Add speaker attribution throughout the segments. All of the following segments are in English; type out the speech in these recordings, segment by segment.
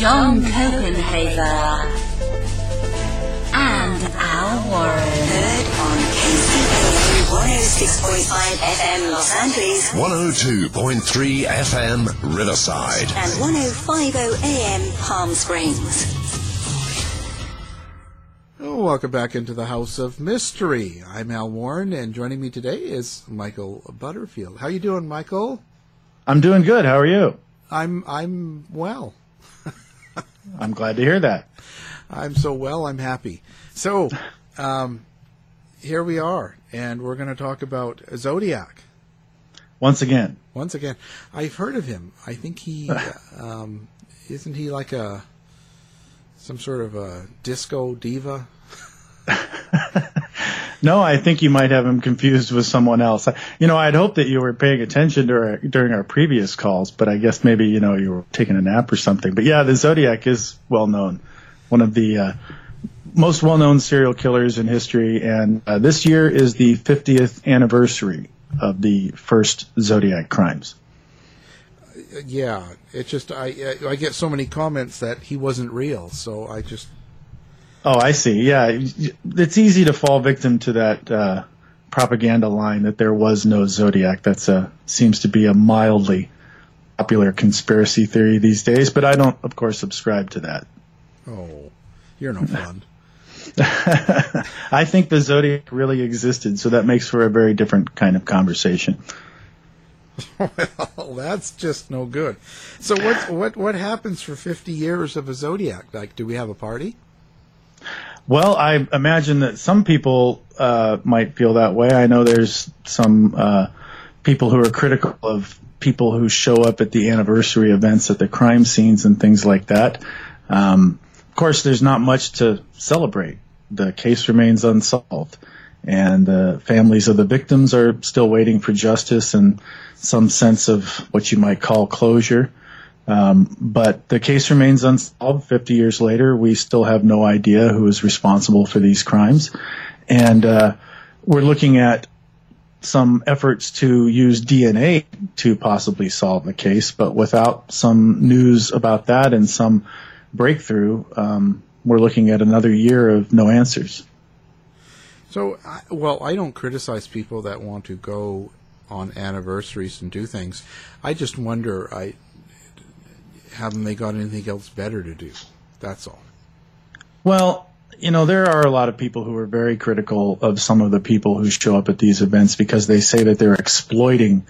Speaker 1: John Copenhaver, and Al Warren. Heard on KCAA 106.5 FM Los Angeles
Speaker 2: 102.3 FM Riverside.
Speaker 1: and 1050 AM Palm Springs.
Speaker 3: Welcome back into the House of Mystery. I'm Al Warren, and joining me today is Michael Butterfield. How you doing, Michael?
Speaker 4: I'm doing good. How are you?
Speaker 3: I'm I'm well.
Speaker 4: I'm glad to hear that.
Speaker 3: I'm so well. I'm happy. So, um, here we are, and we're going to talk about Zodiac
Speaker 4: Once again,
Speaker 3: once again. I've heard of him. I think he um, isn't he like a some sort of a disco diva.
Speaker 4: no, I think you might have him confused with someone else. You know, I'd hoped that you were paying attention during during our previous calls, but I guess maybe you know you were taking a nap or something. But yeah, the Zodiac is well known, one of the uh, most well known serial killers in history, and uh, this year is the 50th anniversary of the first Zodiac crimes.
Speaker 3: Yeah, it's just I I get so many comments that he wasn't real, so I just
Speaker 4: Oh, I see. Yeah, it's easy to fall victim to that uh, propaganda line that there was no zodiac. That's a seems to be a mildly popular conspiracy theory these days, but I don't, of course, subscribe to that.
Speaker 3: oh, you're no fun.
Speaker 4: I think the zodiac really existed, so that makes for a very different kind of conversation.
Speaker 3: well, that's just no good. So what what what happens for 50 years of a zodiac? Like, do we have a party?
Speaker 4: Well, I imagine that some people uh, might feel that way. I know there's some uh, people who are critical of people who show up at the anniversary events at the crime scenes and things like that. Um, of course, there's not much to celebrate. The case remains unsolved, and the families of the victims are still waiting for justice and some sense of what you might call closure. Um, but the case remains unsolved. 50 years later, we still have no idea who is responsible for these crimes. And uh, we're looking at some efforts to use DNA to possibly solve the case, but without some news about that and some breakthrough, um, we're looking at another year of no answers.
Speaker 3: So, well, I don't criticize people that want to go on anniversaries and do things. I just wonder, I haven't they got anything else better to do? That's all.
Speaker 4: Well, you know, there are a lot of people who are very critical of some of the people who show up at these events because they say that they're exploiting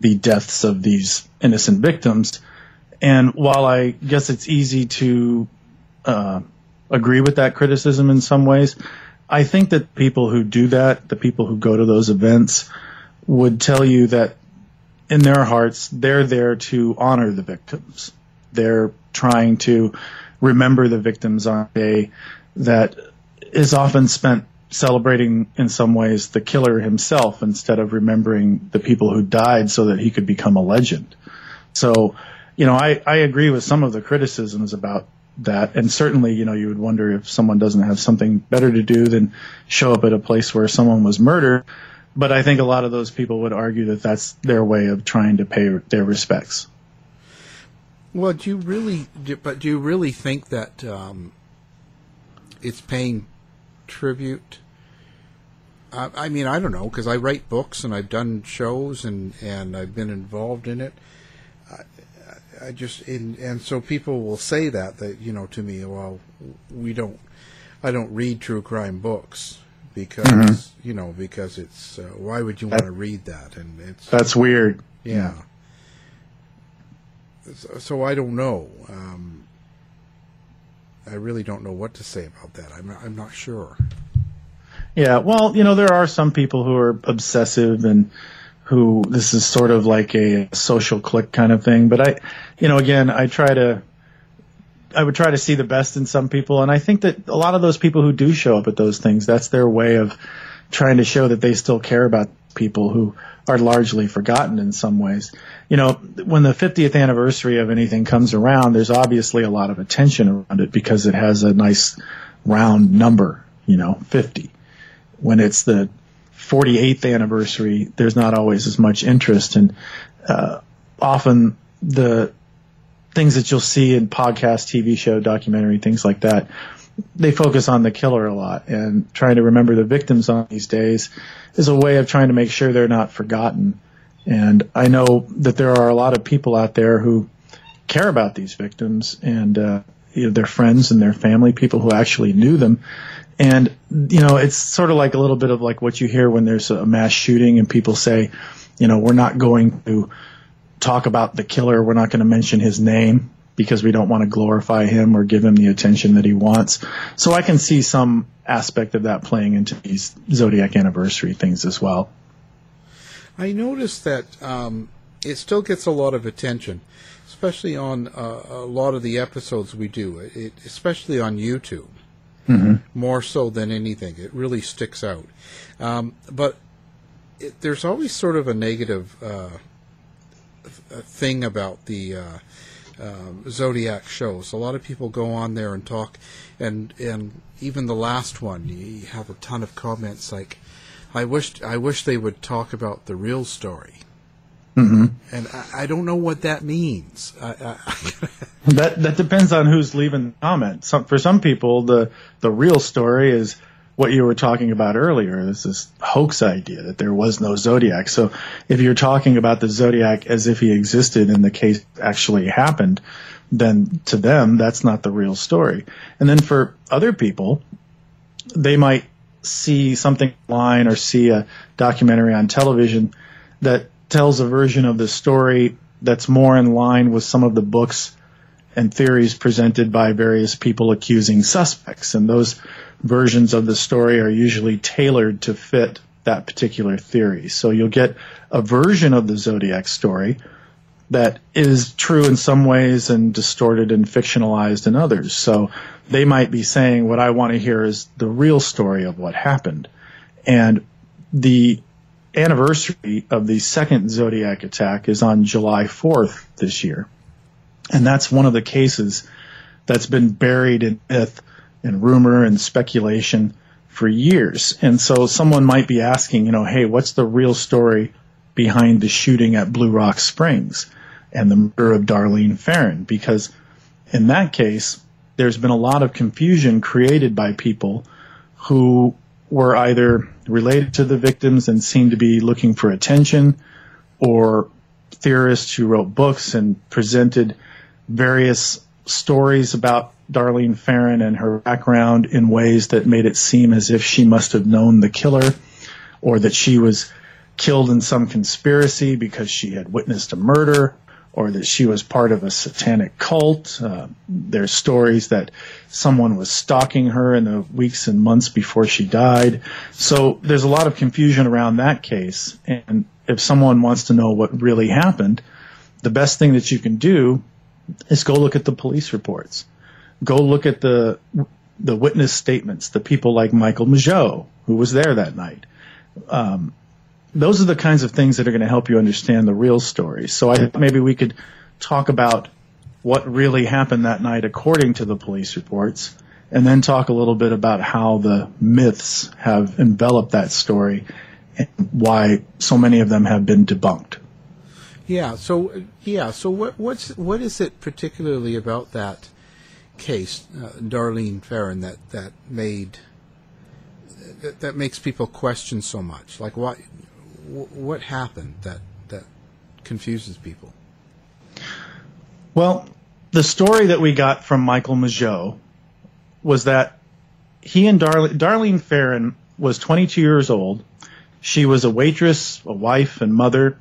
Speaker 4: the deaths of these innocent victims. And while I guess it's easy to uh, agree with that criticism in some ways, I think that people who do that, the people who go to those events, would tell you that in their hearts, they're there to honor the victims. They're trying to remember the victims on a day that is often spent celebrating in some ways the killer himself instead of remembering the people who died so that he could become a legend. So, you know, I, I agree with some of the criticisms about that. And certainly, you know, you would wonder if someone doesn't have something better to do than show up at a place where someone was murdered. But I think a lot of those people would argue that that's their way of trying to pay their respects.
Speaker 3: Well, do you really? Do, but do you really think that um, it's paying tribute? I, I mean, I don't know because I write books and I've done shows and and I've been involved in it. I, I just in, and so people will say that that you know to me, well, we don't. I don't read true crime books because mm-hmm. you know because it's uh, why would you want to read that and it's
Speaker 4: that's weird.
Speaker 3: Yeah. So, so I don't know. Um, I really don't know what to say about that. I'm I'm not sure.
Speaker 4: Yeah, well, you know, there are some people who are obsessive and who this is sort of like a social click kind of thing. But I, you know, again, I try to, I would try to see the best in some people. And I think that a lot of those people who do show up at those things, that's their way of trying to show that they still care about people who are largely forgotten in some ways. You know, when the 50th anniversary of anything comes around, there's obviously a lot of attention around it because it has a nice round number, you know, 50. When it's the 48th anniversary, there's not always as much interest and, uh, often the things that you'll see in podcast, TV show, documentary, things like that, they focus on the killer a lot and trying to remember the victims on these days is a way of trying to make sure they're not forgotten. And I know that there are a lot of people out there who care about these victims and uh, you know, their friends and their family, people who actually knew them. And you know, it's sort of like a little bit of like what you hear when there's a mass shooting and people say, you know, we're not going to talk about the killer, we're not going to mention his name because we don't want to glorify him or give him the attention that he wants. So I can see some aspect of that playing into these Zodiac anniversary things as well.
Speaker 3: I noticed that um, it still gets a lot of attention, especially on uh, a lot of the episodes we do, it, especially on YouTube. Mm-hmm. More so than anything, it really sticks out. Um, but it, there's always sort of a negative uh, thing about the uh, um, Zodiac shows. A lot of people go on there and talk, and and even the last one, you have a ton of comments like, "I wish I wish they would talk about the real story." Mm-hmm. And I, I, don't know what that means. I,
Speaker 4: I that that depends on who's leaving the comment. Some, for some people, the the real story is what you were talking about earlier. This is hoax idea that there was no Zodiac. So if you're talking about the Zodiac as if he existed and the case actually happened, then to them, that's not the real story. And then for other people, they might see something online or see a documentary on television that tells a version of the story that's more in line with some of the books and theories presented by various people accusing suspects. And those versions of the story are usually tailored to fit that particular theory. So you'll get a version of the Zodiac story that is true in some ways and distorted and fictionalized in others. So they might be saying what I want to hear is the real story of what happened. And the anniversary of the second Zodiac attack is on July 4th this year. And that's one of the cases that's been buried in myth and rumor and speculation for years. And so someone might be asking, you know, hey, what's the real story behind the shooting at Blue Rock Springs and the murder of Darlene Ferrin? Because in that case, there's been a lot of confusion created by people who were either related to the victims and seemed to be looking for attention or theorists who wrote books and presented various stories about Darlene Ferrin and her background in ways that made it seem as if she must have known the killer or that she was killed in some conspiracy because she had witnessed a murder or that she was part of a satanic cult. Uh, there's stories that someone was stalking her in the weeks and months before she died. So there's a lot of confusion around that case. And if someone wants to know what really happened, the best thing that you can do is go look at the police reports. Go look at the the witness statements, the people like Michael Mageau, who was there that night. Um, those are the kinds of things that are going to help you understand the real story. So I think maybe we could talk about what really happened that night according to the police reports, and then talk a little bit about how the myths have enveloped that story and why so many of them have been debunked.
Speaker 3: Yeah. So yeah. So what what's what is it particularly about that case, uh, Darlene Ferrin, that that made that, that makes people question so much? Like what what happened that that confuses people?
Speaker 4: Well, the story that we got from Michael Mageau was that he and Darlene, Ferrin was 22 years old. She was a waitress, a wife, and mother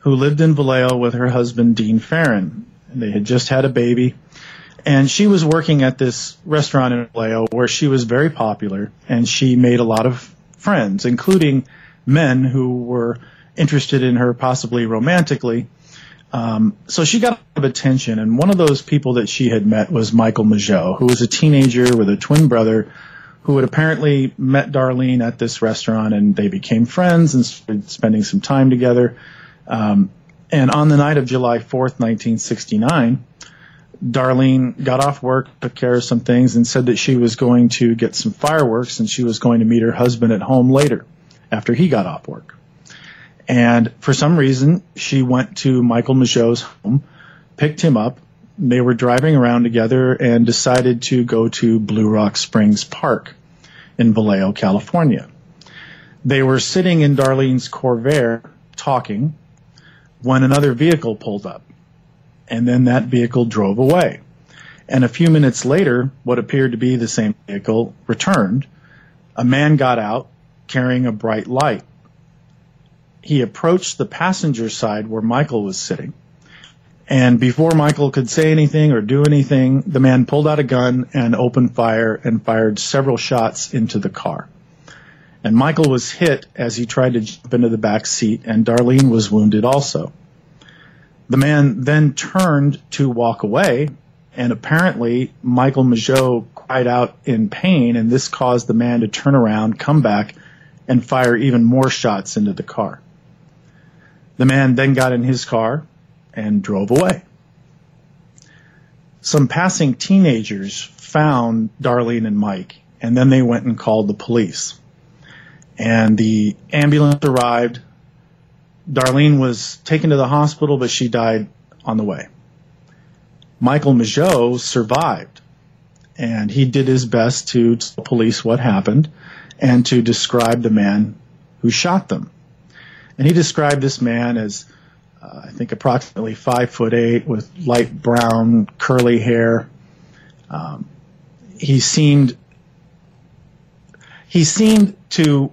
Speaker 4: who lived in Vallejo with her husband, Dean Ferrin. They had just had a baby. And she was working at this restaurant in Vallejo where she was very popular and she made a lot of friends, including men who were interested in her possibly romantically. Um, so she got a lot of attention, and one of those people that she had met was Michael Mageau, who was a teenager with a twin brother who had apparently met Darlene at this restaurant, and they became friends and started spending some time together. Um, and on the night of July 4th, 1969, Darlene got off work, took care of some things, and said that she was going to get some fireworks and she was going to meet her husband at home later after he got off work. And for some reason, she went to Michael Mageau's home, picked him up. They were driving around together and decided to go to Blue Rock Springs Park in Vallejo, California. They were sitting in Darlene's Corvair talking when another vehicle pulled up. And then that vehicle drove away. And a few minutes later, what appeared to be the same vehicle returned. A man got out carrying a bright light. He approached the passenger side where Michael was sitting. And before Michael could say anything or do anything, the man pulled out a gun and opened fire and fired several shots into the car. And Michael was hit as he tried to jump into the back seat, and Darlene was wounded also. The man then turned to walk away, and apparently Michael Mageau cried out in pain, and this caused the man to turn around, come back, and fire even more shots into the car. The man then got in his car and drove away. Some passing teenagers found Darlene and Mike, and then they went and called the police. And the ambulance arrived. Darlene was taken to the hospital, but she died on the way. Michael Mageau survived, and he did his best to tell police what happened and to describe the man who shot them. And he described this man as, uh, I think, approximately five foot eight with light brown curly hair. Um, he seemed he seemed to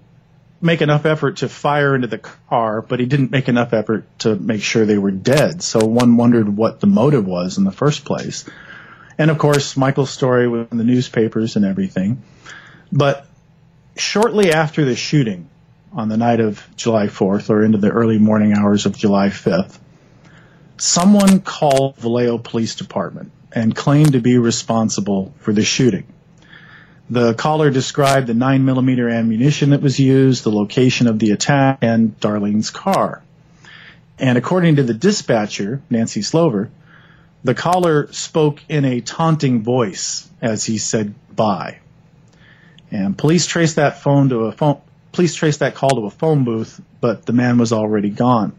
Speaker 4: make enough effort to fire into the car, but he didn't make enough effort to make sure they were dead. So one wondered what the motive was in the first place. And of course, Michael's story was in the newspapers and everything. But shortly after the shooting on the night of July 4th or into the early morning hours of July 5th, someone called Vallejo Police Department and claimed to be responsible for the shooting. The caller described the 9 millimeter ammunition that was used, the location of the attack, and Darlene's car. And according to the dispatcher, Nancy Slover, the caller spoke in a taunting voice as he said bye. And police traced that phone to a phone. Police traced that call to a phone booth, but the man was already gone.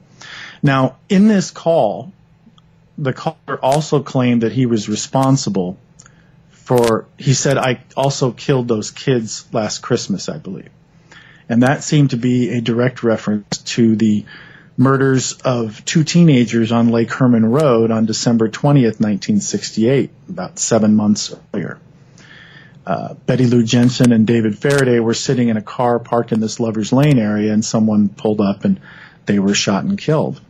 Speaker 4: Now, in this call, the caller also claimed that he was responsible for. He said, "I also killed those kids last Christmas, I believe," and that seemed to be a direct reference to the murders of two teenagers on Lake Herman Road on December 20th, 1968, about seven months earlier uh, Betty Lou Jensen and David Faraday were sitting in a car parked in this Lover's Lane area, and someone pulled up and they were shot and killed.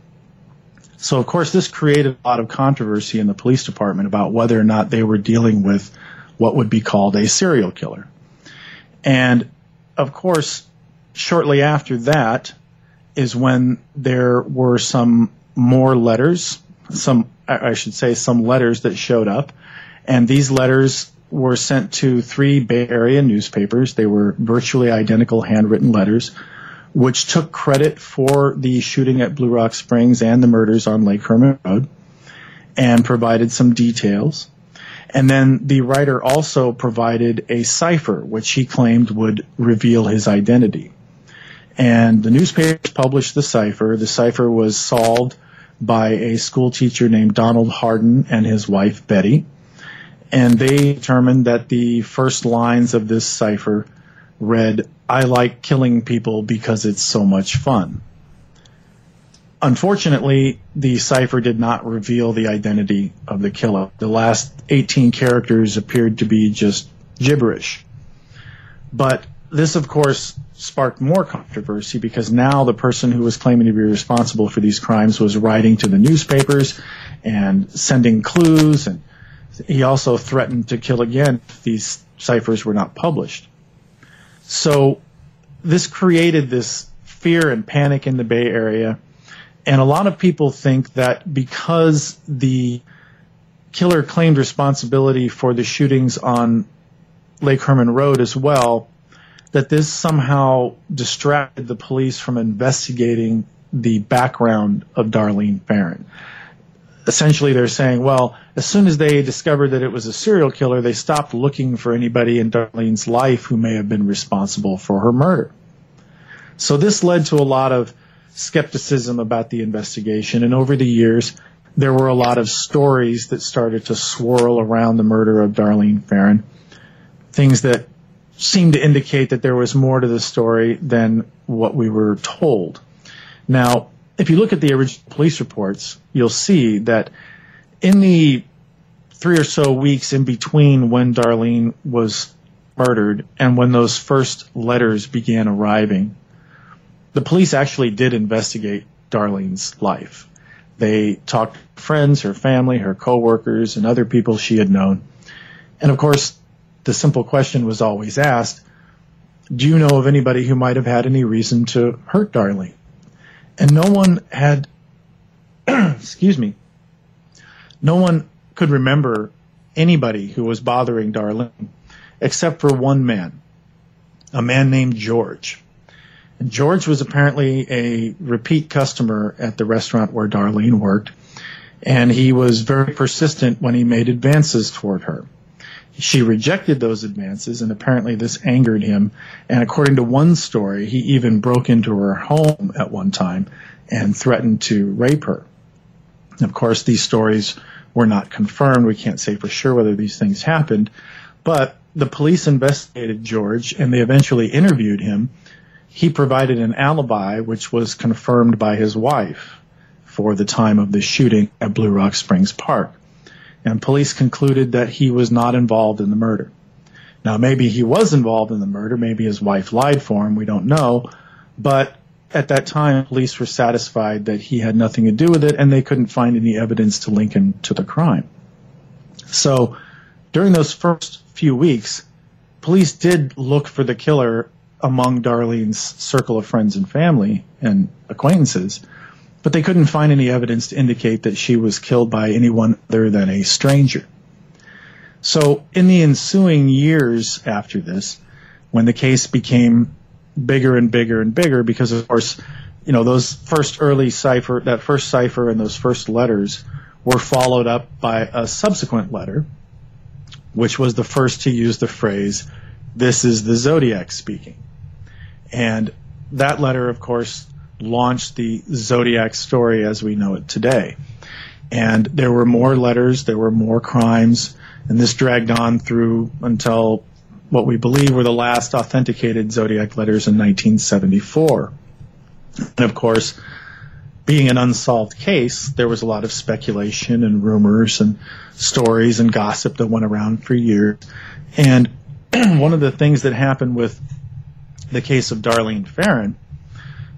Speaker 4: So, of course, this created a lot of controversy in the police department about whether or not they were dealing with what would be called a serial killer. And, of course, shortly after that is when there were some more letters, some, I should say, some letters that showed up. And these letters were sent to three Bay Area newspapers. They were virtually identical handwritten letters, which took credit for the shooting at Blue Rock Springs and the murders on Lake Herman Road and provided some details. And then the writer also provided a cipher, which he claimed would reveal his identity. And the newspapers published the cipher. The cipher was solved by a school teacher named Donald Harden and his wife Betty and they determined that the first lines of this cipher read, I like killing people because it's so much fun. Unfortunately, the cipher did not reveal the identity of the killer. The last 18 characters appeared to be just gibberish. But this, of course, sparked more controversy because now the person who was claiming to be responsible for these crimes was writing to the newspapers and sending clues and he also threatened to kill again if these ciphers were not published. So this created this fear and panic in the Bay Area. And a lot of people think that because the killer claimed responsibility for the shootings on Lake Herman Road as well, that this somehow distracted the police from investigating the background of Darlene Ferrin essentially they're saying, well, as soon as they discovered that it was a serial killer, they stopped looking for anybody in Darlene's life who may have been responsible for her murder. So this led to a lot of skepticism about the investigation. And over the years, there were a lot of stories that started to swirl around the murder of Darlene Ferrin. Things that seemed to indicate that there was more to the story than what we were told. Now, if you look at the original police reports, you'll see that in the three or so weeks in between when Darlene was murdered and when those first letters began arriving, the police actually did investigate Darlene's life. They talked to friends, her family, her coworkers, and other people she had known. And of course, the simple question was always asked, do you know of anybody who might have had any reason to hurt Darlene? and no one had, excuse me, no one could remember anybody who was bothering Darlene except for one man, a man named George. George was apparently a repeat customer at the restaurant where Darlene worked, and he was very persistent when he made advances toward her. She rejected those advances, and apparently this angered him. And according to one story, he even broke into her home at one time and threatened to rape her. Of course, these stories were not confirmed. We can't say for sure whether these things happened, but the police investigated George and they eventually interviewed him. He provided an alibi, which was confirmed by his wife for the time of the shooting at Blue Rock Springs Park and police concluded that he was not involved in the murder. Now, maybe he was involved in the murder, maybe his wife lied for him, we don't know, but at that time, police were satisfied that he had nothing to do with it and they couldn't find any evidence to link him to the crime. So, during those first few weeks, police did look for the killer among Darlene's circle of friends and family and acquaintances, but they couldn't find any evidence to indicate that she was killed by anyone other than a stranger. So in the ensuing years after this, when the case became bigger and bigger and bigger, because of course, you know, those first early cipher, that first cipher and those first letters were followed up by a subsequent letter, which was the first to use the phrase, this is the Zodiac speaking. And that letter, of course, launched the Zodiac story as we know it today. And there were more letters, there were more crimes, and this dragged on through until what we believe were the last authenticated Zodiac letters in 1974. And of course, being an unsolved case, there was a lot of speculation and rumors and stories and gossip that went around for years. And one of the things that happened with the case of Darlene Ferrin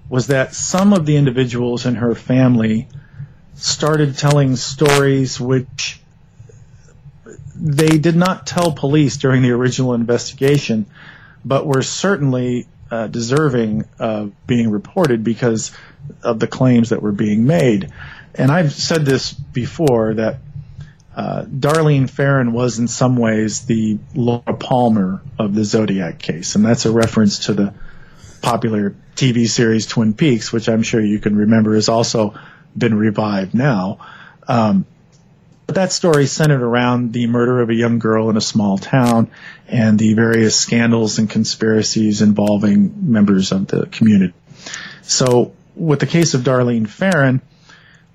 Speaker 4: was that some of the individuals in her family started telling stories which they did not tell police during the original investigation, but were certainly uh, deserving of being reported because of the claims that were being made. And I've said this before that uh, Darlene Ferrin was in some ways the Laura Palmer of the Zodiac case, and that's a reference to the popular TV series Twin Peaks, which I'm sure you can remember has also been revived now. Um, but that story centered around the murder of a young girl in a small town and the various scandals and conspiracies involving members of the community. So with the case of Darlene Ferrin,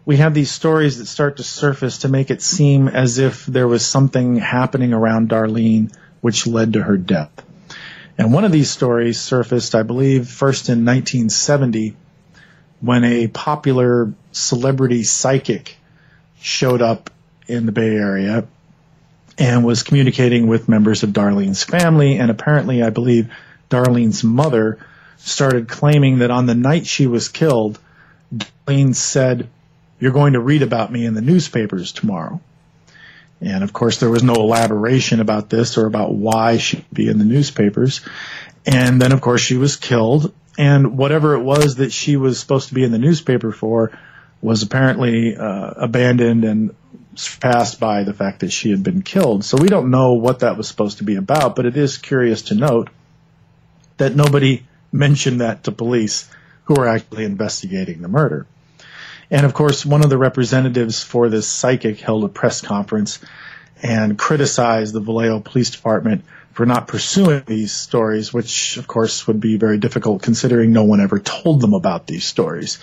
Speaker 4: we have these stories that start to surface to make it seem as if there was something happening around Darlene which led to her death. And one of these stories surfaced, I believe, first in 1970 when a popular celebrity psychic showed up in the Bay Area and was communicating with members of Darlene's family. And apparently, I believe Darlene's mother started claiming that on the night she was killed, Darlene said, You're going to read about me in the newspapers tomorrow. And of course, there was no elaboration about this or about why she'd be in the newspapers. And then, of course, she was killed. And whatever it was that she was supposed to be in the newspaper for was apparently uh, abandoned and surpassed by the fact that she had been killed. So we don't know what that was supposed to be about, but it is curious to note that nobody mentioned that to police who were actually investigating the murder. And of course, one of the representatives for this psychic held a press conference and criticized the Vallejo Police Department for not pursuing these stories, which of course would be very difficult considering no one ever told them about these stories.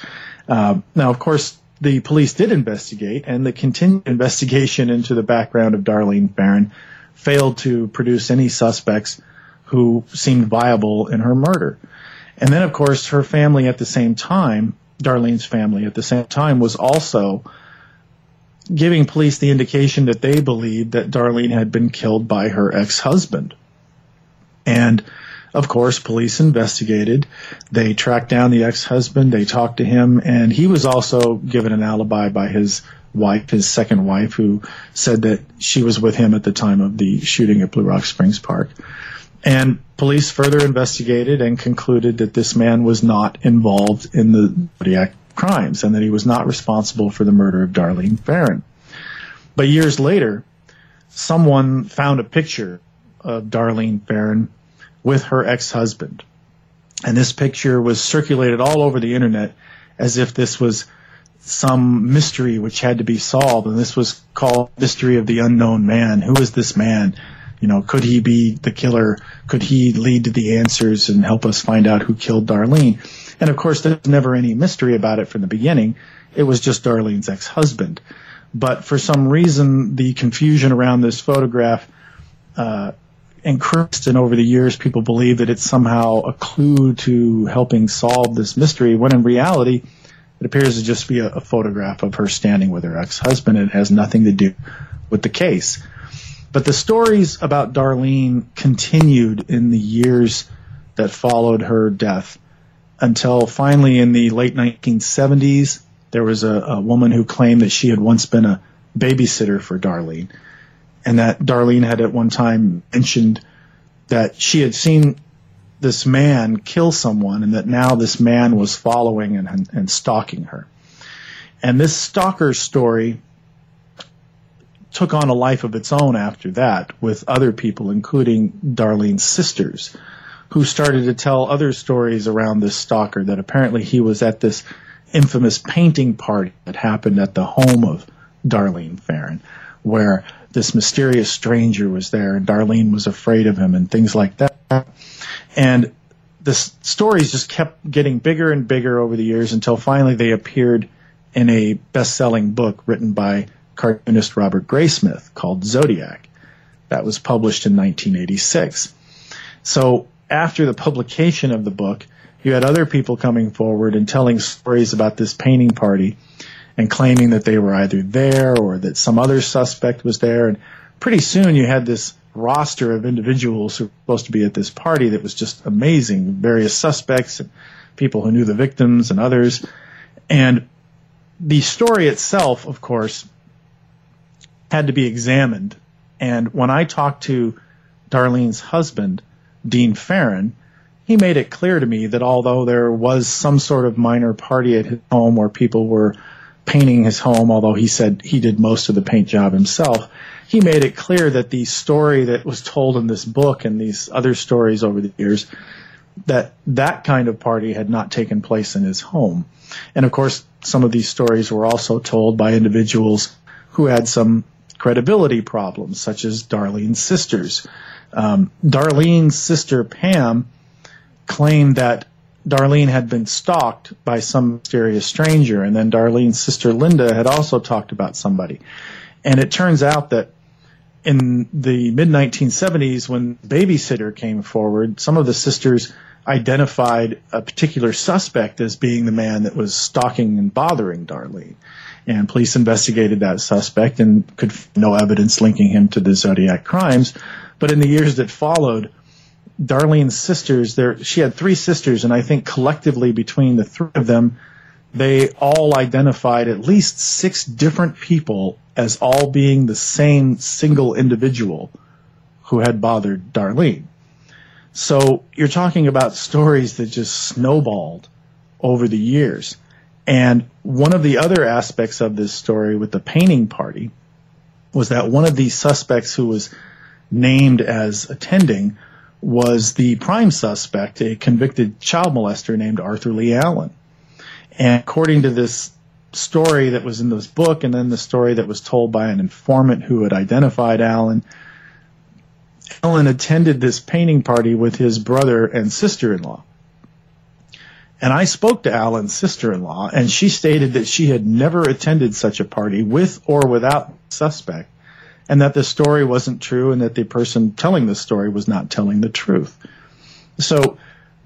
Speaker 4: Uh, now, of course, the police did investigate, and the continued investigation into the background of Darlene Ferrin failed to produce any suspects who seemed viable in her murder. And then, of course, her family at the same time Darlene's family at the same time was also giving police the indication that they believed that Darlene had been killed by her ex-husband. And of course, police investigated. They tracked down the ex-husband. They talked to him and he was also given an alibi by his wife, his second wife, who said that she was with him at the time of the shooting at Blue Rock Springs Park. And police further investigated and concluded that this man was not involved in the Zodiac crimes and that he was not responsible for the murder of Darlene Ferrin. But years later, someone found a picture of Darlene Ferrin with her ex-husband. And this picture was circulated all over the internet as if this was some mystery which had to be solved. And this was called Mystery of the Unknown Man. Who is this man? You know, could he be the killer? Could he lead to the answers and help us find out who killed Darlene? And of course, there's never any mystery about it from the beginning. It was just Darlene's ex-husband. But for some reason, the confusion around this photograph uh, increased, and over the years, people believe that it's somehow a clue to helping solve this mystery. When in reality, it appears to just be a, a photograph of her standing with her ex-husband. It has nothing to do with the case. But the stories about Darlene continued in the years that followed her death until finally in the late 1970s, there was a, a, woman who claimed that she had once been a babysitter for Darlene and that Darlene had at one time mentioned that she had seen this man kill someone and that now this man was following and, and, and stalking her. And this stalker story took on a life of its own after that with other people, including Darlene's sisters, who started to tell other stories around this stalker that apparently he was at this infamous painting party that happened at the home of Darlene Ferrin, where this mysterious stranger was there and Darlene was afraid of him and things like that. And the stories just kept getting bigger and bigger over the years until finally they appeared in a best-selling book written by cartoonist Robert Graysmith called Zodiac. That was published in 1986. So after the publication of the book, you had other people coming forward and telling stories about this painting party and claiming that they were either there or that some other suspect was there. And pretty soon you had this roster of individuals who were supposed to be at this party that was just amazing. Various suspects and people who knew the victims and others. And the story itself, of course, had to be examined. And when I talked to Darlene's husband, Dean Ferrin, he made it clear to me that although there was some sort of minor party at his home where people were painting his home, although he said he did most of the paint job himself, he made it clear that the story that was told in this book and these other stories over the years, that that kind of party had not taken place in his home. And of course, some of these stories were also told by individuals who had some credibility problems, such as Darlene's sisters. Um, Darlene's sister Pam claimed that Darlene had been stalked by some mysterious stranger, and then Darlene's sister Linda had also talked about somebody. And it turns out that in the mid 1970s, when Babysitter came forward, some of the sisters identified a particular suspect as being the man that was stalking and bothering Darlene. And police investigated that suspect and could find no evidence linking him to the Zodiac crimes. But in the years that followed, Darlene's sisters, there she had three sisters, and I think collectively between the three of them, they all identified at least six different people as all being the same single individual who had bothered Darlene. So you're talking about stories that just snowballed over the years. And one of the other aspects of this story with the painting party was that one of the suspects who was named as attending was the prime suspect, a convicted child molester named Arthur Lee Allen. And according to this story that was in this book, and then the story that was told by an informant who had identified Allen, Allen attended this painting party with his brother and sister-in-law. And I spoke to Allen's sister-in-law, and she stated that she had never attended such a party with or without suspect and that the story wasn't true and that the person telling the story was not telling the truth. So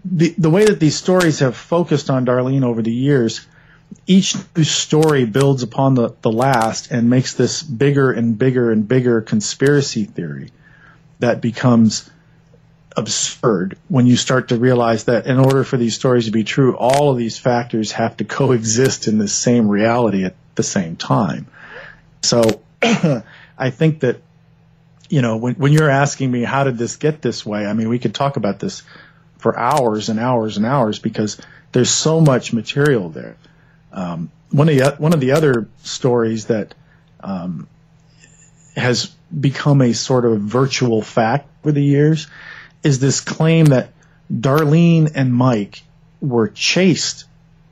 Speaker 4: the, the way that these stories have focused on Darlene over the years, each story builds upon the, the last and makes this bigger and bigger and bigger conspiracy theory that becomes absurd when you start to realize that in order for these stories to be true, all of these factors have to coexist in the same reality at the same time. So I think that, you know, when, when you're asking me, how did this get this way? I mean, we could talk about this for hours and hours and hours because there's so much material there. Um, one of the, one of the other stories that, um, has become a sort of virtual fact over the years is this claim that Darlene and Mike were chased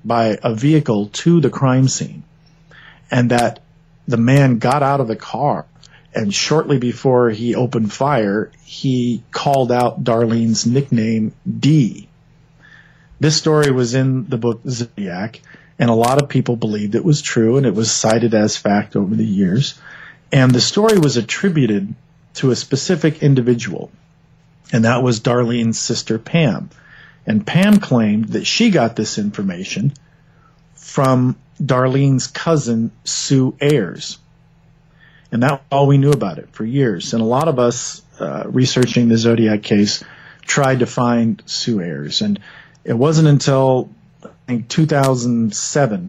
Speaker 4: by a vehicle to the crime scene and that the man got out of the car and shortly before he opened fire, he called out Darlene's nickname D. This story was in the book Zodiac, and a lot of people believed it was true, and it was cited as fact over the years. And the story was attributed to a specific individual, and that was Darlene's sister Pam. And Pam claimed that she got this information from Darlene's cousin, Sue Ayers and that's all we knew about it for years. And a lot of us uh, researching the Zodiac case tried to find Sue Ayers, and it wasn't until I think 2007.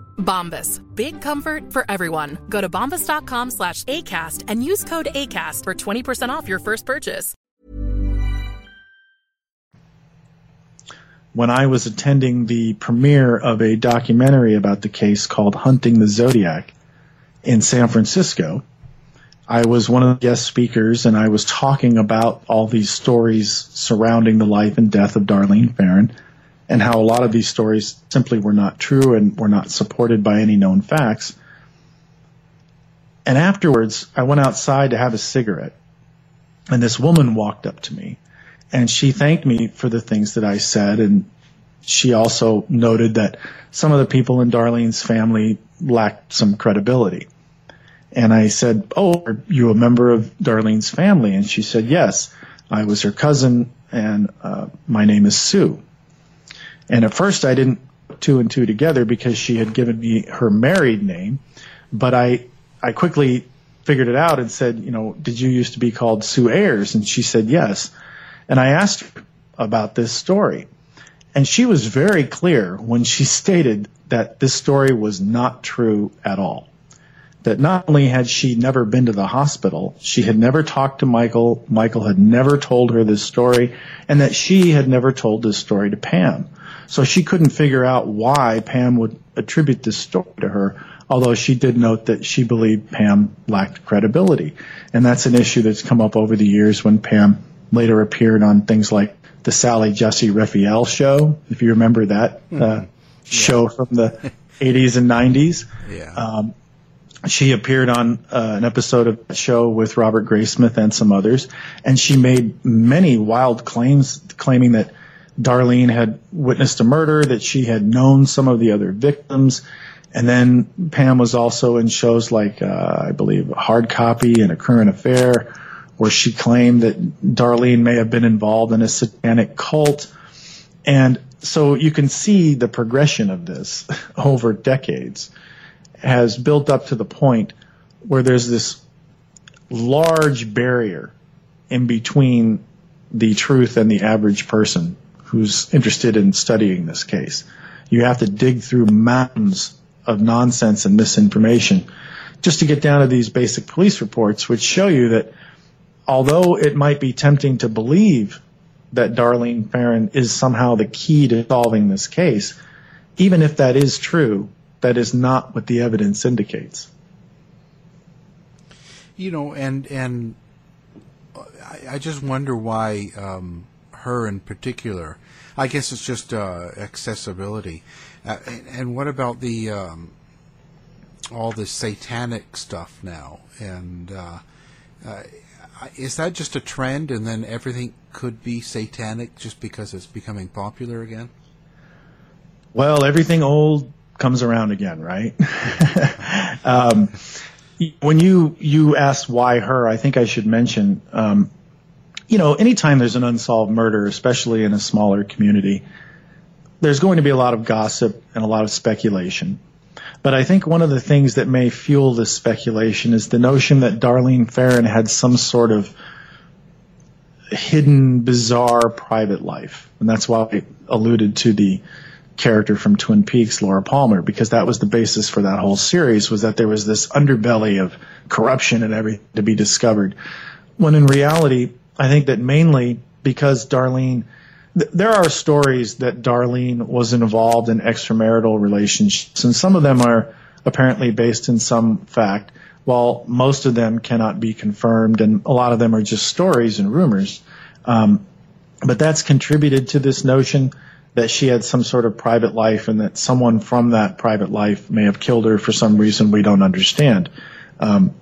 Speaker 5: Bombas. Big comfort for everyone. Go to bombas.com slash ACAST and use code ACAST for 20% off your first purchase.
Speaker 4: When I was attending the premiere of a documentary about the case called Hunting the Zodiac in San Francisco, I was one of the guest speakers and I was talking about all these stories surrounding the life and death of Darlene Ferrin and how a lot of these stories simply were not true and were not supported by any known facts. And afterwards, I went outside to have a cigarette and this woman walked up to me and she thanked me for the things that I said. And she also noted that some of the people in Darlene's family lacked some credibility. And I said, Oh, are you a member of Darlene's family? And she said, Yes, I was her cousin and uh, my name is Sue. And at first I didn't two and two together because she had given me her married name, but I, I quickly figured it out and said, you know, did you used to be called Sue Ayers? And she said, yes. And I asked about this story. And she was very clear when she stated that this story was not true at all. That not only had she never been to the hospital, she had never talked to Michael, Michael had never told her this story, and that she had never told this story to Pam. So she couldn't figure out why Pam would attribute this story to her, although she did note that she believed Pam lacked credibility. And that's an issue that's come up over the years when Pam later appeared on things like the Sally Jessy Raphael show, if you remember that uh,
Speaker 3: Mhm.
Speaker 4: show from the 80s and 90s.
Speaker 3: Yeah.
Speaker 4: Um, she appeared on uh, an episode of the show with Robert Graysmith and some others, and she made many wild claims, claiming that Darlene had witnessed a murder, that she had known some of the other victims, and then Pam was also in shows like, uh, I believe, Hard Copy and A Current Affair, where she claimed that Darlene may have been involved in a satanic cult. And so you can see the progression of this over decades has built up to the point where there's this large barrier in between the truth and the average person who's interested in studying this case. You have to dig through mountains of nonsense and misinformation just to get down to these basic police reports, which show you that although it might be tempting to believe that Darlene Ferrin is somehow the key to solving this case, even if that is true, that is not what the evidence indicates.
Speaker 3: You know, and and I, I just wonder why um, her in particular. I guess it's just uh, accessibility. Uh, and, and what about the um, all this satanic stuff now? And uh, uh, is that just a trend, and then everything could be satanic just because it's becoming popular again?
Speaker 4: Well, everything old comes around again, right? um, when you you asked why her, I think I should mention, um, you know, anytime there's an unsolved murder, especially in a smaller community, there's going to be a lot of gossip and a lot of speculation. But I think one of the things that may fuel this speculation is the notion that Darlene Ferrin had some sort of hidden, bizarre private life. And that's why I alluded to the character from Twin Peaks, Laura Palmer, because that was the basis for that whole series was that there was this underbelly of corruption and everything to be discovered. When in reality, I think that mainly because Darlene, th- there are stories that Darlene was involved in extramarital relationships, and some of them are apparently based in some fact, while most of them cannot be confirmed, and a lot of them are just stories and rumors. Um, but that's contributed to this notion that she had some sort of private life and that someone from that private life may have killed her for some reason we don't understand. Um,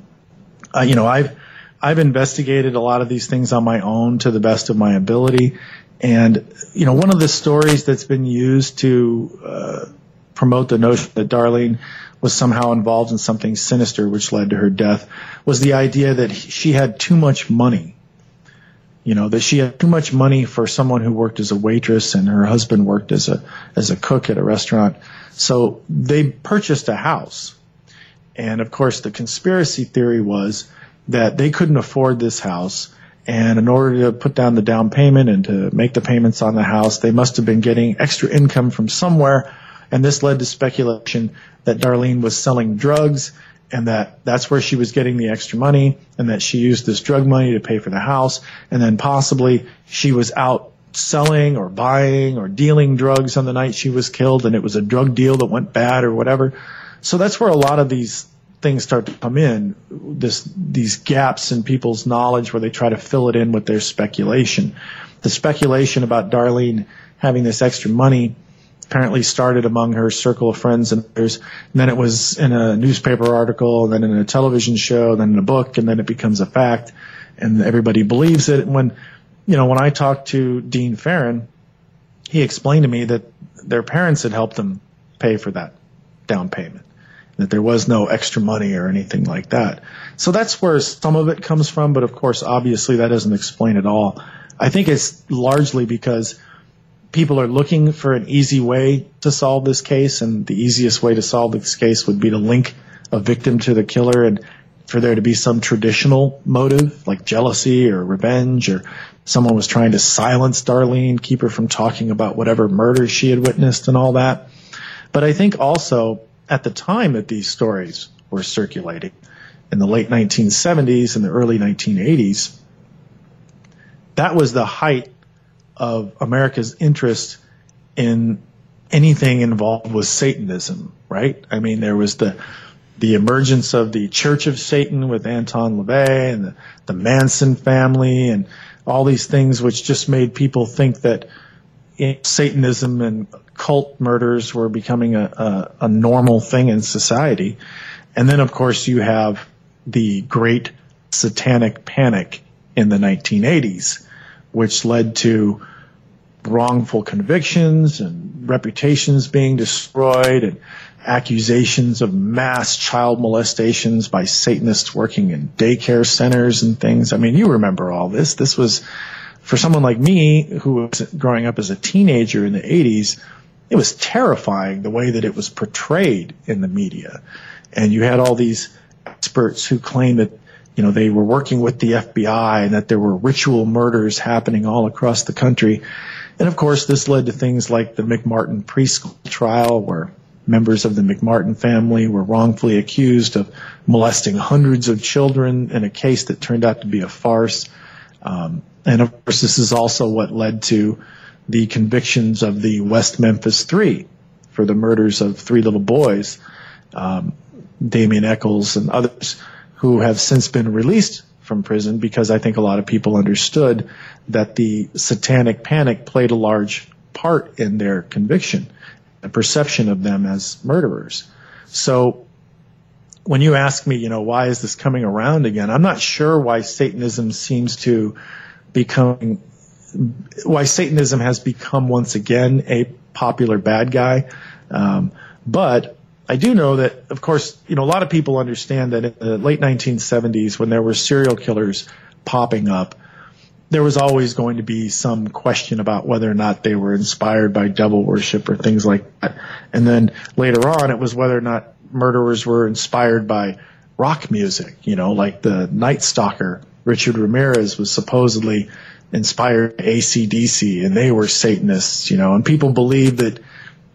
Speaker 4: uh, you know, I've I've investigated a lot of these things on my own to the best of my ability, and you know, one of the stories that's been used to uh, promote the notion that Darlene was somehow involved in something sinister which led to her death was the idea that she had too much money. You know that she had too much money for someone who worked as a waitress and her husband worked as a as a cook at a restaurant. So they purchased a house. And of course the conspiracy theory was that they couldn't afford this house. And in order to put down the down payment and to make the payments on the house they must have been getting extra income from somewhere. And this led to speculation that Darlene was selling drugs and that that's where she was getting the extra money and that she used this drug money to pay for the house. And then possibly she was out selling or buying or dealing drugs on the night she was killed and it was a drug deal that went bad or whatever. So that's where a lot of these things start to come in, this, these gaps in people's knowledge where they try to fill it in with their speculation. The speculation about Darlene having this extra money apparently started among her circle of friends and others. And then it was in a newspaper article, then in a television show, then in a book, and then it becomes a fact, and everybody believes it. When, you know, when I talked to Dean Ferrin, he explained to me that their parents had helped them pay for that down payment, that there was no extra money or anything like that. So that's where some of it comes from, but of course, obviously, that doesn't explain it all. I think it's largely because people are looking for an easy way to solve this case, and the easiest way to solve this case would be to link a victim to the killer and for there to be some traditional motive like jealousy or revenge or someone was trying to silence Darlene, keep her from talking about whatever murder she had witnessed and all that. But I think also at the time that these stories were circulating in the late 1970s and the early 1980s, that was the height of America's interest in anything involved with Satanism, right? I mean, there was the the emergence of the Church of Satan with Anton LaVey and the, the Manson family and all these things, which just made people think that Satanism and cult murders were becoming a, a, a normal thing in society. And then, of course, you have the great satanic panic in the 1980s, which led to wrongful convictions and reputations being destroyed and accusations of mass child molestations by Satanists working in daycare centers and things. I mean, you remember all this. This was, for someone like me who was growing up as a teenager in the 80s, it was terrifying the way that it was portrayed in the media. And you had all these experts who claimed that you know, they were working with the FBI and that there were ritual murders happening all across the country. And of course, this led to things like the McMartin preschool trial where members of the McMartin family were wrongfully accused of molesting hundreds of children in a case that turned out to be a farce. Um, and of course, this is also what led to the convictions of the West Memphis Three for the murders of three little boys, um, Damien Echols and others who have since been released from prison because I think a lot of people understood that the satanic panic played a large part in their conviction, the perception of them as murderers. So when you ask me, you know, why is this coming around again? I'm not sure why Satanism seems to become, why Satanism has become once again a popular bad guy. Um, but I do know that, of course, you know, a lot of people understand that in the late 1970s, when there were serial killers popping up, there was always going to be some question about whether or not they were inspired by devil worship or things like that. And then later on, it was whether or not murderers were inspired by rock music, you know, like the Night Stalker. Richard Ramirez was supposedly inspired ACDC and they were Satanists, you know, and people believe that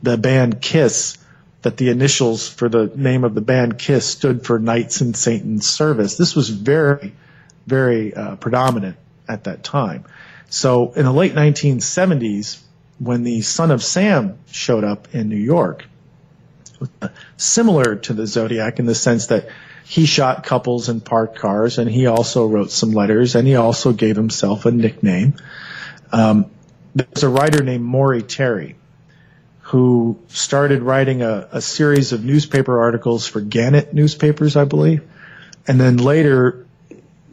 Speaker 4: the band Kiss, that the initials for the name of the band Kiss stood for Knights in Satan's Service. This was very, very uh, predominant at that time. So in the late 1970s, when the Son of Sam showed up in New York, similar to the Zodiac in the sense that he shot couples in parked cars and he also wrote some letters and he also gave himself a nickname. Um, there's a writer named Maury Terry who started writing a, a series of newspaper articles for Gannett newspapers, I believe. And then later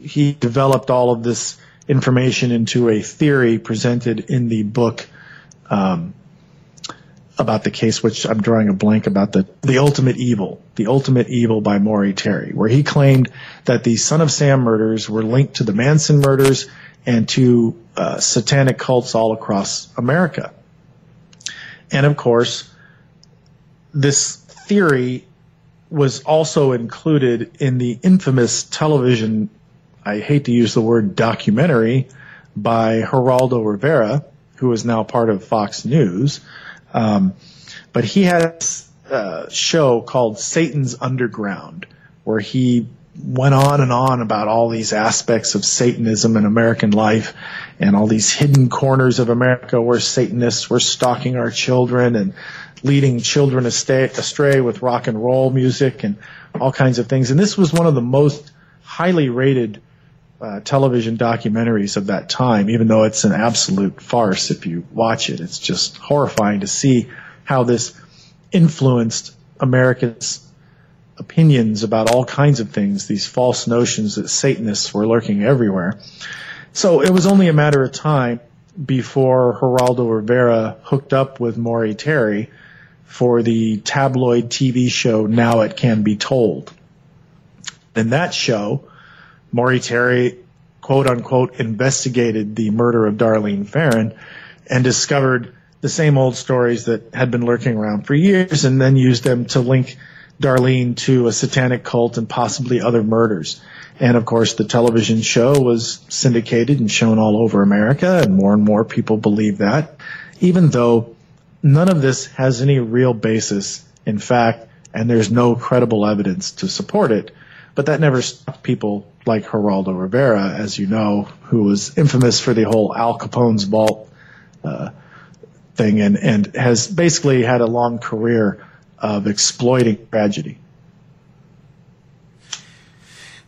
Speaker 4: he developed all of this information into a theory presented in the book um, about the case, which I'm drawing a blank about the the ultimate evil, the ultimate evil by Maury Terry, where he claimed that the Son of Sam murders were linked to the Manson murders and to uh, satanic cults all across America. And of course, this theory was also included in the infamous television, I hate to use the word documentary, by Geraldo Rivera, who is now part of Fox News. Um, but he had a show called Satan's Underground, where he went on and on about all these aspects of Satanism in American life and all these hidden corners of America where Satanists were stalking our children and leading children astray with rock and roll music and all kinds of things. And this was one of the most highly rated uh, television documentaries of that time, even though it's an absolute farce if you watch it. It's just horrifying to see how this influenced Americans' opinions about all kinds of things, these false notions that Satanists were lurking everywhere. So it was only a matter of time before Geraldo Rivera hooked up with Maury Terry for the tabloid TV show Now It Can Be Told. In that show, Maury Terry, quote unquote, investigated the murder of Darlene Ferrin and discovered the same old stories that had been lurking around for years and then used them to link Darlene to a satanic cult and possibly other murders. And of course, the television show was syndicated and shown all over America, and more and more people believe that, even though none of this has any real basis in fact, and there's no credible evidence to support it. But that never stopped people like Geraldo Rivera, as you know, who was infamous for the whole Al Capone's vault uh, thing, and and has basically had a long career of exploiting tragedy.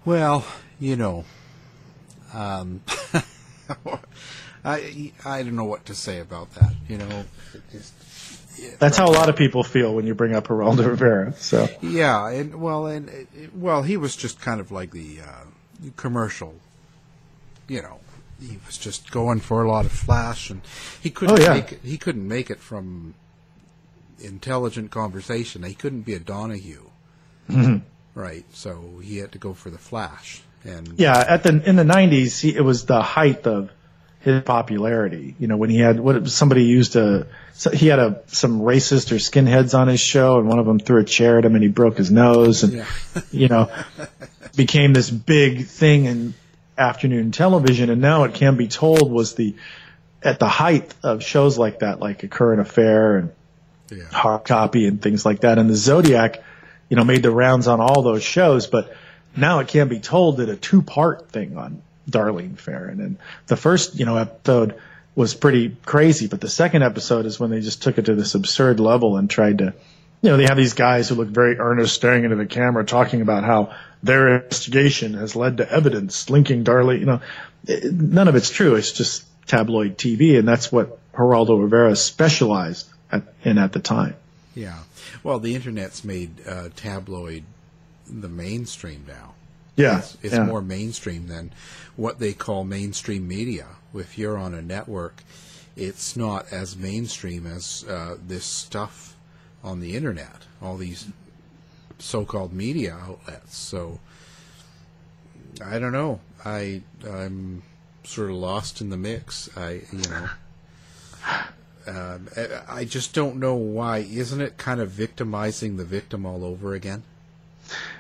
Speaker 3: Well, you know, um, I I don't know what to say about that. You know, just,
Speaker 4: yeah, that's right. how a lot of people feel when you bring up Geraldo Rivera. So
Speaker 3: yeah, and well, and well, he was just kind of like the uh, commercial. You know, he was just going for a lot of flash, and he couldn't
Speaker 4: oh, yeah.
Speaker 3: make it, he couldn't make it from intelligent conversation. He couldn't be a Donahue,
Speaker 4: mm-hmm.
Speaker 3: right? So he had to go for the flash. And
Speaker 4: yeah, at the in the '90s, he, it was the height of his popularity. You know, when he had what somebody used a so he had a some racist or skinheads on his show, and one of them threw a chair at him, and he broke his nose, and
Speaker 3: yeah.
Speaker 4: you know, became this big thing in afternoon television. And now it can be told was the at the height of shows like that, like A Current Affair and
Speaker 3: yeah.
Speaker 4: Hard Copy and things like that. And the Zodiac, you know, made the rounds on all those shows, but now it can be told did a two part thing on Darlene Ferrin. And the first, you know, episode was pretty crazy, but the second episode is when they just took it to this absurd level and tried to, you know, they have these guys who look very earnest staring into the camera talking about how their investigation has led to evidence linking Darlene, you know, none of it's true. It's just tabloid TV. And that's what Geraldo Rivera specialized at, in at the time.
Speaker 3: Yeah. Well, the internet's made uh, tabloid the mainstream now.
Speaker 4: Yeah.
Speaker 3: It's, it's
Speaker 4: yeah.
Speaker 3: more mainstream than what they call mainstream media. If you're on a network, it's not as mainstream as uh, this stuff on the internet, all these so-called media outlets. So I don't know. I I'm sort of lost in the mix. I you know Um, I- just don't know why. Isn't it kind of victimizing the victim all over again?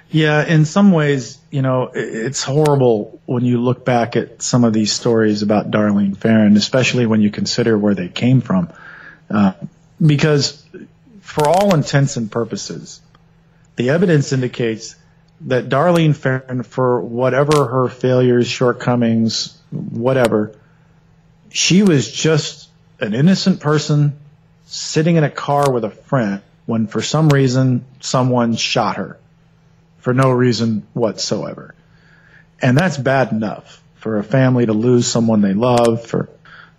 Speaker 4: Yeah, in some ways, you know, it's horrible when you look back at some of these stories about Darlene Ferrin, especially when you consider where they came from. Uh, because for all intents and purposes, the evidence indicates that Darlene Ferrin, for whatever her failures, shortcomings, whatever, she was just an innocent person sitting in a car with a friend when for some reason someone shot her for no reason whatsoever. And that's bad enough for a family to lose someone they love, for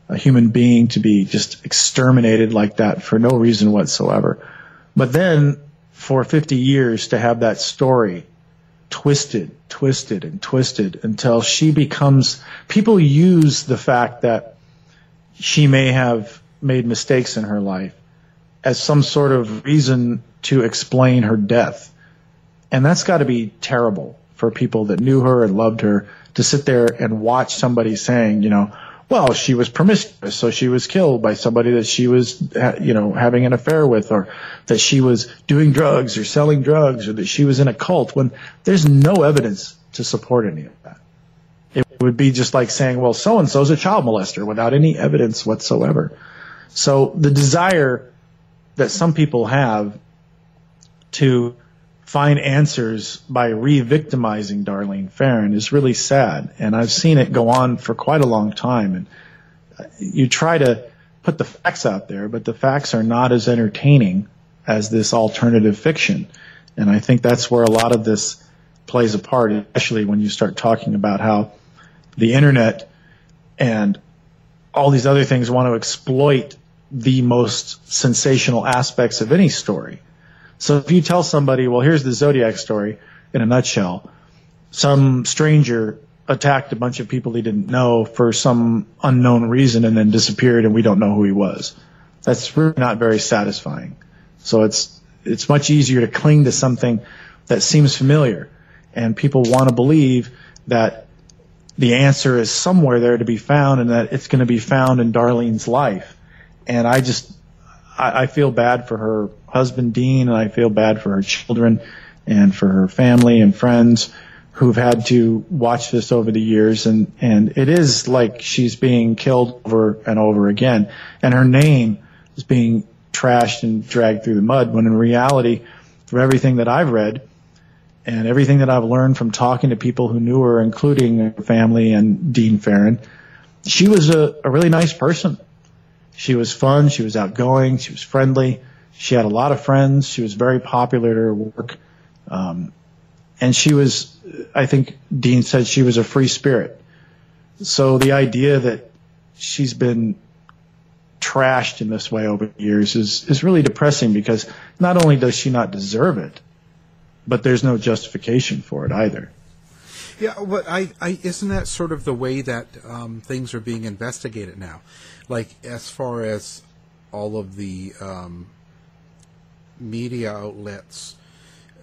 Speaker 4: a human being to be just exterminated like that for no reason whatsoever. But then for 50 years to have that story twisted, twisted and twisted until she becomes, people use the fact that she may have made mistakes in her life as some sort of reason to explain her death. And that's got to be terrible for people that knew her and loved her to sit there and watch somebody saying, you know, well, she was promiscuous, so she was killed by somebody that she was, you know, having an affair with, or that she was doing drugs or selling drugs, or that she was in a cult. When there's no evidence to support any of that, it would be just like saying, well, so and so's a child molester without any evidence whatsoever. So the desire that some people have to find answers by re-victimizing Darlene Ferrin is really sad. And I've seen it go on for quite a long time. And uh, you try to put the facts out there, but the facts are not as entertaining as this alternative fiction. And I think that's where a lot of this plays a part, especially when you start talking about how the internet and all these other things want to exploit the most sensational aspects of any story. So if you tell somebody, well, here's the Zodiac story in a nutshell, some stranger attacked a bunch of people he didn't know for some unknown reason and then disappeared and we don't know who he was. That's really not very satisfying. So it's, it's much easier to cling to something that seems familiar and people want to believe that the answer is somewhere there to be found and that it's going to be found in Darlene's life. And I just, I, I feel bad for her husband Dean, and I feel bad for her children and for her family and friends who've had to watch this over the years. And and it is like she's being killed over and over again, and her name is being trashed and dragged through the mud. When in reality, from everything that I've read. And everything that I've learned from talking to people who knew her, including her family and Dean Ferrin, she was a, a really nice person. She was fun. She was outgoing. She was friendly. She had a lot of friends. She was very popular at her work. Um, and she was, I think Dean said she was a free spirit. So the idea that she's been trashed in this way over the years is, is really depressing because not only does she not deserve it, but there's no justification for it either.
Speaker 3: Yeah, but I, I isn't that sort of the way that um, things are being investigated now? Like as far as all of the um, media outlets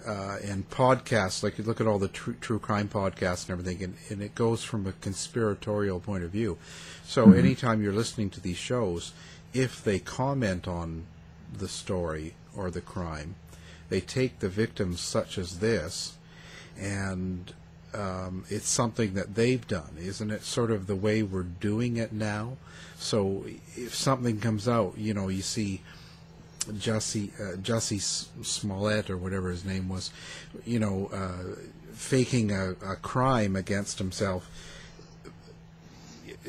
Speaker 3: uh, and podcasts, like you look at all the true, true crime podcasts and everything, and, and it goes from a conspiratorial point of view. So
Speaker 6: Mhm.
Speaker 3: anytime you're listening to these shows, if they comment on the story or the crime, they take the victims such as this, and um, it's something that they've done, isn't it? Sort of the way we're doing it now. So if something comes out, you know, you see Jussie uh, Jussie Smollett or whatever his name was, you know, uh, faking a, a crime against himself.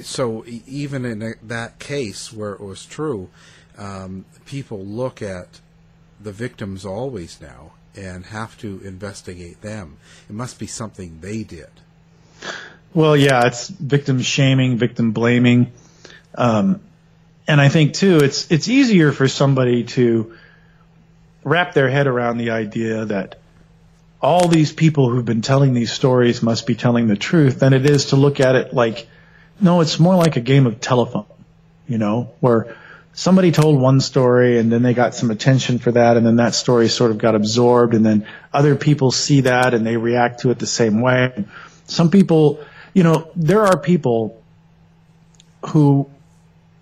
Speaker 3: So even in that case where it was true, um, people look at the victims always now and have to investigate them. It must be something they did.
Speaker 4: Well, yeah, it's victim shaming, victim blaming. Um, and I think too, it's, it's easier for somebody to wrap their head around the idea that all these people who've been telling these stories must be telling the truth than it is to look at it like, no, it's more like a game of telephone, you know, where somebody told one story and then they got some attention for that and then that story sort of got absorbed and then other people see that and they react to it the same way. Some people, you know, there are people who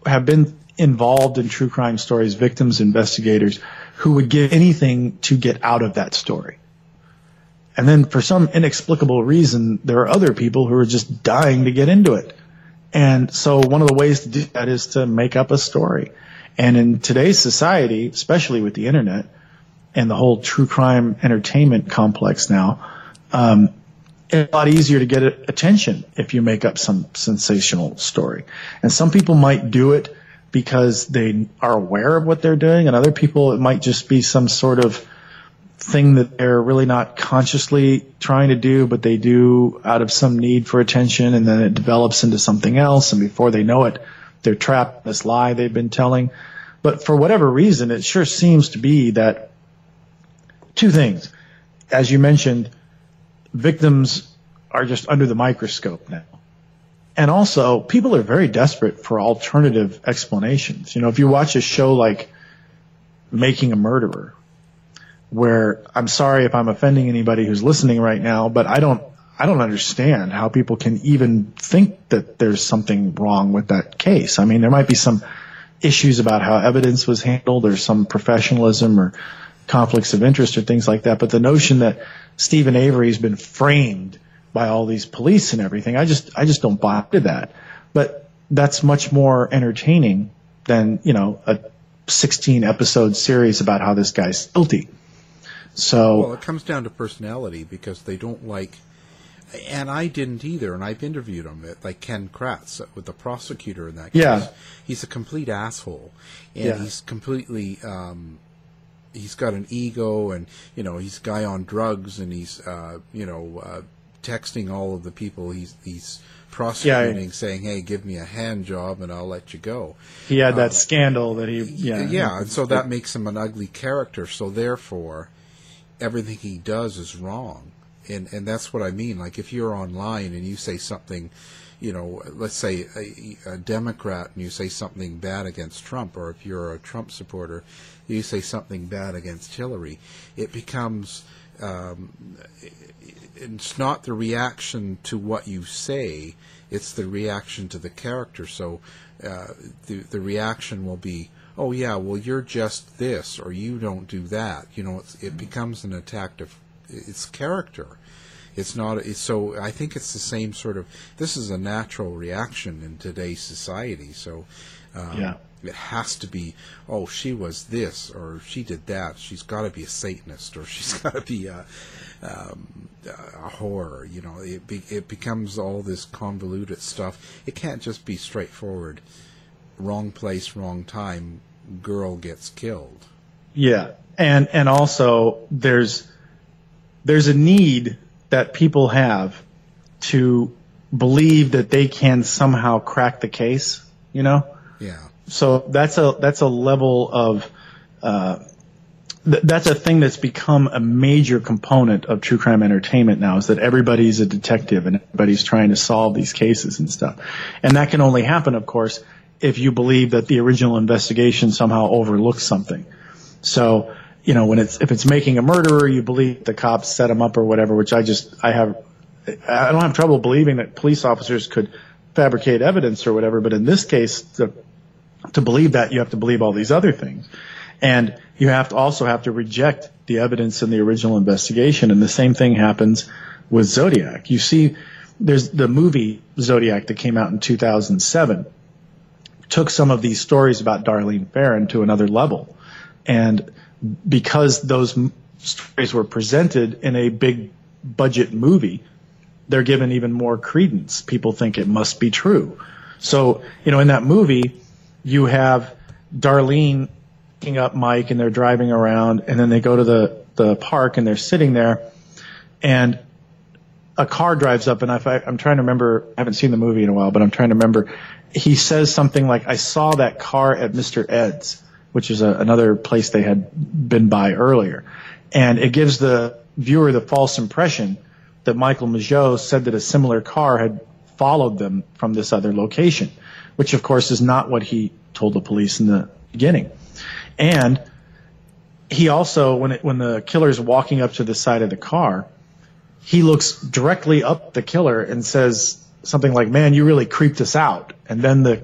Speaker 4: have been involved in true crime stories, victims, investigators, who would give anything to get out of that story. And then for some inexplicable reason, there are other people who are just dying to get into it. And so one of the ways to do that is to make up a story. And in today's society, especially with the internet and the whole true crime entertainment complex now, um, a lot easier to get attention if you make up some sensational story. And some people might do it because they are aware of what they're doing, and other people it might just be some sort of thing that they're really not consciously trying to do, but they do out of some need for attention, and then it develops into something else, and before they know it, they're trapped in this lie they've been telling. But for whatever reason, it sure seems to be that two things. As you mentioned, victims are just under the microscope now. And also, people are very desperate for alternative explanations. You know, if you watch a show like Making a Murderer, where I'm sorry if I'm offending anybody who's listening right now, but I don't, I don't understand how people can even think that there's something wrong with that case. I mean, there might be some issues about how evidence was handled or some professionalism or conflicts of interest or things like that. But the notion that Steven Avery's been framed by all these police and everything, I just, I just don't buy into that. But that's much more entertaining than, you know, a 16 episode series about how this guy's guilty. So
Speaker 3: well, it comes down to personality because they don't like, and I didn't either. And I've interviewed him, like Ken Kratz, with the prosecutor in that case.
Speaker 4: Yeah.
Speaker 3: he's a complete asshole, and
Speaker 4: Yeah.
Speaker 3: he's completely. Um, he's got an ego, and you know he's a guy on drugs, and he's uh, you know uh, texting all of the people he's he's prosecuting, saying, "Hey, give me a hand job, and I'll let you go."
Speaker 4: he had that scandal that he, yeah.
Speaker 3: yeah, and so that makes him an ugly character. So therefore, everything he does is wrong, and and that's what I mean. Like if you're online and you say something, you know, let's say a, a Democrat and you say something bad against Trump, or if you're a Trump supporter, you say something bad against Hillary, it becomes. Um, it's not the reaction to what you say; it's the reaction to the character. So, uh, the the reaction will be, "Oh yeah, well you're just this, or you don't do that." You know, it becomes an attack of its character. It's not. It's, so I think it's the same sort of. This is a natural reaction in today's society. So. Um,
Speaker 4: Yeah.
Speaker 3: It has to be, oh, she was this, or she did that. She's got to be a Satanist, or she's got to be a, um, a horror. You know, it be, it becomes all this convoluted stuff. It can't just be straightforward. Wrong place, wrong time. Girl gets killed.
Speaker 4: Yeah, and and also there's there's a need that people have to believe that they can somehow crack the case. You know,
Speaker 3: Yeah.
Speaker 4: so that's a that's a level of uh, th- that's a thing that's become a major component of true crime entertainment now is that everybody's a detective and everybody's trying to solve these cases and stuff. And that can only happen, of course, if you believe that the original investigation somehow overlooked something. So, you know, when it's, if it's making a murderer, you believe the cops set him up or whatever, which I just, I have, I don't have trouble believing that police officers could fabricate evidence or whatever, but in this case, the, to believe that, you have to believe all these other things. And you have to also have to reject the evidence in the original investigation. And the same thing happens with Zodiac. You see, there's the movie Zodiac that came out in 2007 took some of these stories about Darlene Ferrin to another level. And because those stories were presented in a big budget movie, they're given even more credence. People think it must be true. So, you know, in that movie, you have Darlene picking up Mike and they're driving around and then they go to the, the park and they're sitting there and a car drives up and I, I'm trying to remember, I haven't seen the movie in a while, but I'm trying to remember. He says something like, I saw that car at Mr. Ed's, which is a, another place they had been by earlier. And it gives the viewer the false impression that Michael Mageau said that a similar car had followed them from this other location, which of course is not what he told the police in the beginning. And he also, when it, when the killer's walking up to the side of the car, he looks directly up the killer and says something like, "Man, you really creeped us out." And then the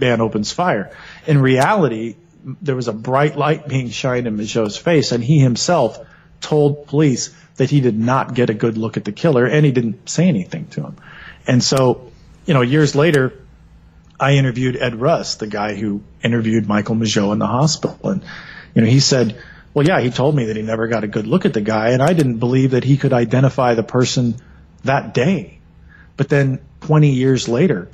Speaker 4: man opens fire. In reality, there was a bright light being shined in Mageau's face, and he himself told police that he did not get a good look at the killer, and he didn't say anything to him. And so, you know, years later, I interviewed Ed Rust, the guy who interviewed Michael Mageau in the hospital, and you know, he said, "Well, yeah, he told me that he never got a good look at the guy, and I didn't believe that he could identify the person that day." But then, 20 years later,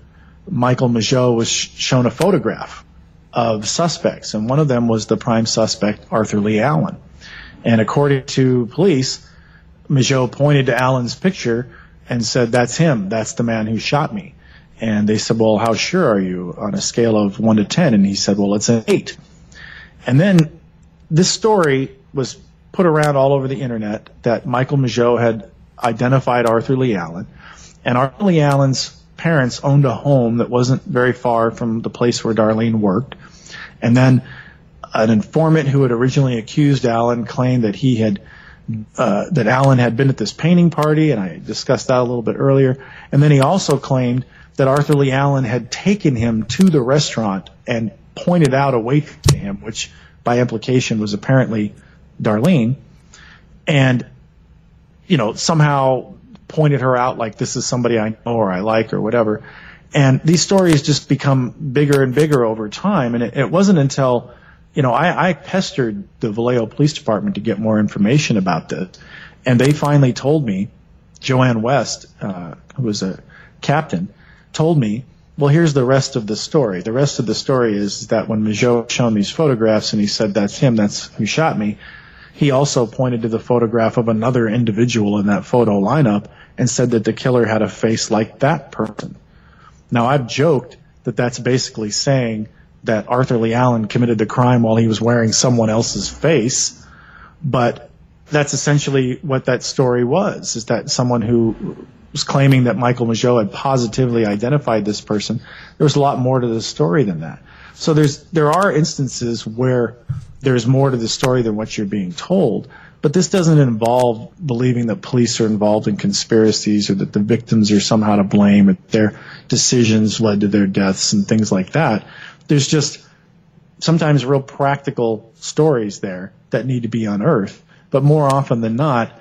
Speaker 4: Michael Mageau was sh- shown a photograph of suspects, and one of them was the prime suspect, Arthur Lee Allen. And according to police, Mageau pointed to Allen's picture and said, "That's him. That's the man who shot me." And they said, "Well, how sure are you on a scale of one to ten? And he said, "Well, it's an eight. And then this story was put around all over the internet that Michael Mageau had identified Arthur Lee Allen, and Arthur Lee Allen's parents owned a home that wasn't very far from the place where Darlene worked. And then an informant who had originally accused Allen claimed that he had uh, that Allen had been at this painting party, and I discussed that a little bit earlier. And then he also claimed that Arthur Lee Allen had taken him to the restaurant and pointed out a waitress to him, which by implication was apparently Darlene, and you know somehow pointed her out like this is somebody I know or I like or whatever. And these stories just become bigger and bigger over time. And it, it wasn't until, you know, I, I pestered the Vallejo Police Department to get more information about this. And they finally told me, Joanne West, uh, who was a captain, told me, well, here's the rest of the story. The rest of the story is that when Mageau shown these photographs and he said, that's him, that's who shot me, he also pointed to the photograph of another individual in that photo lineup and said that the killer had a face like that person. Now, I've joked that that's basically saying that Arthur Lee Allen committed the crime while he was wearing someone else's face, but that's essentially what that story was, is that someone who was claiming that Michael Mageau had positively identified this person. There was a lot more to the story than that. So there's, there are instances where there's more to the story than what you're being told. But this doesn't involve believing that police are involved in conspiracies or that the victims are somehow to blame or their decisions led to their deaths and things like that. There's just sometimes real practical stories there that need to be unearthed. But more often than not,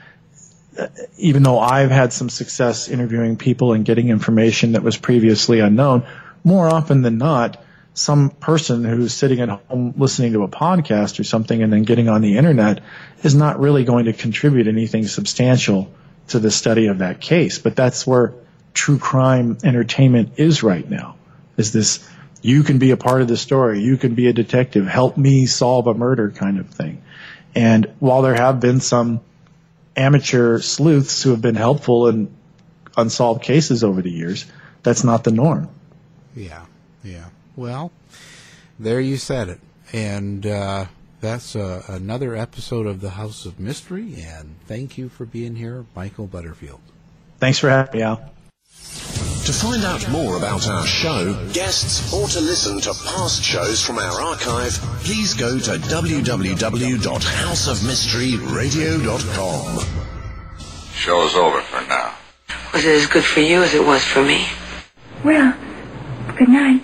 Speaker 4: even though I've had some success interviewing people and getting information that was previously unknown, more often than not, some person who's sitting at home listening to a podcast or something and then getting on the internet is not really going to contribute anything substantial to the study of that case. But that's where true crime entertainment is right now. Is this you can be a part of the story, you can be a detective, help me solve a murder kind of thing. And while there have been some amateur sleuths who have been helpful in unsolved cases over the years, that's not the norm.
Speaker 3: Yeah. Well, there you said it. And uh, that's uh, another episode of the House of Mystery. And thank you for being here, Michael Butterfield.
Speaker 4: Thanks for having me, Al.
Speaker 2: To find out more about our show, guests, or to listen to past shows from our archive, please go to www.houseofmysteryradio.com.
Speaker 6: Show's over for now.
Speaker 7: Was it as good for you as it was for me?
Speaker 8: Well, good night.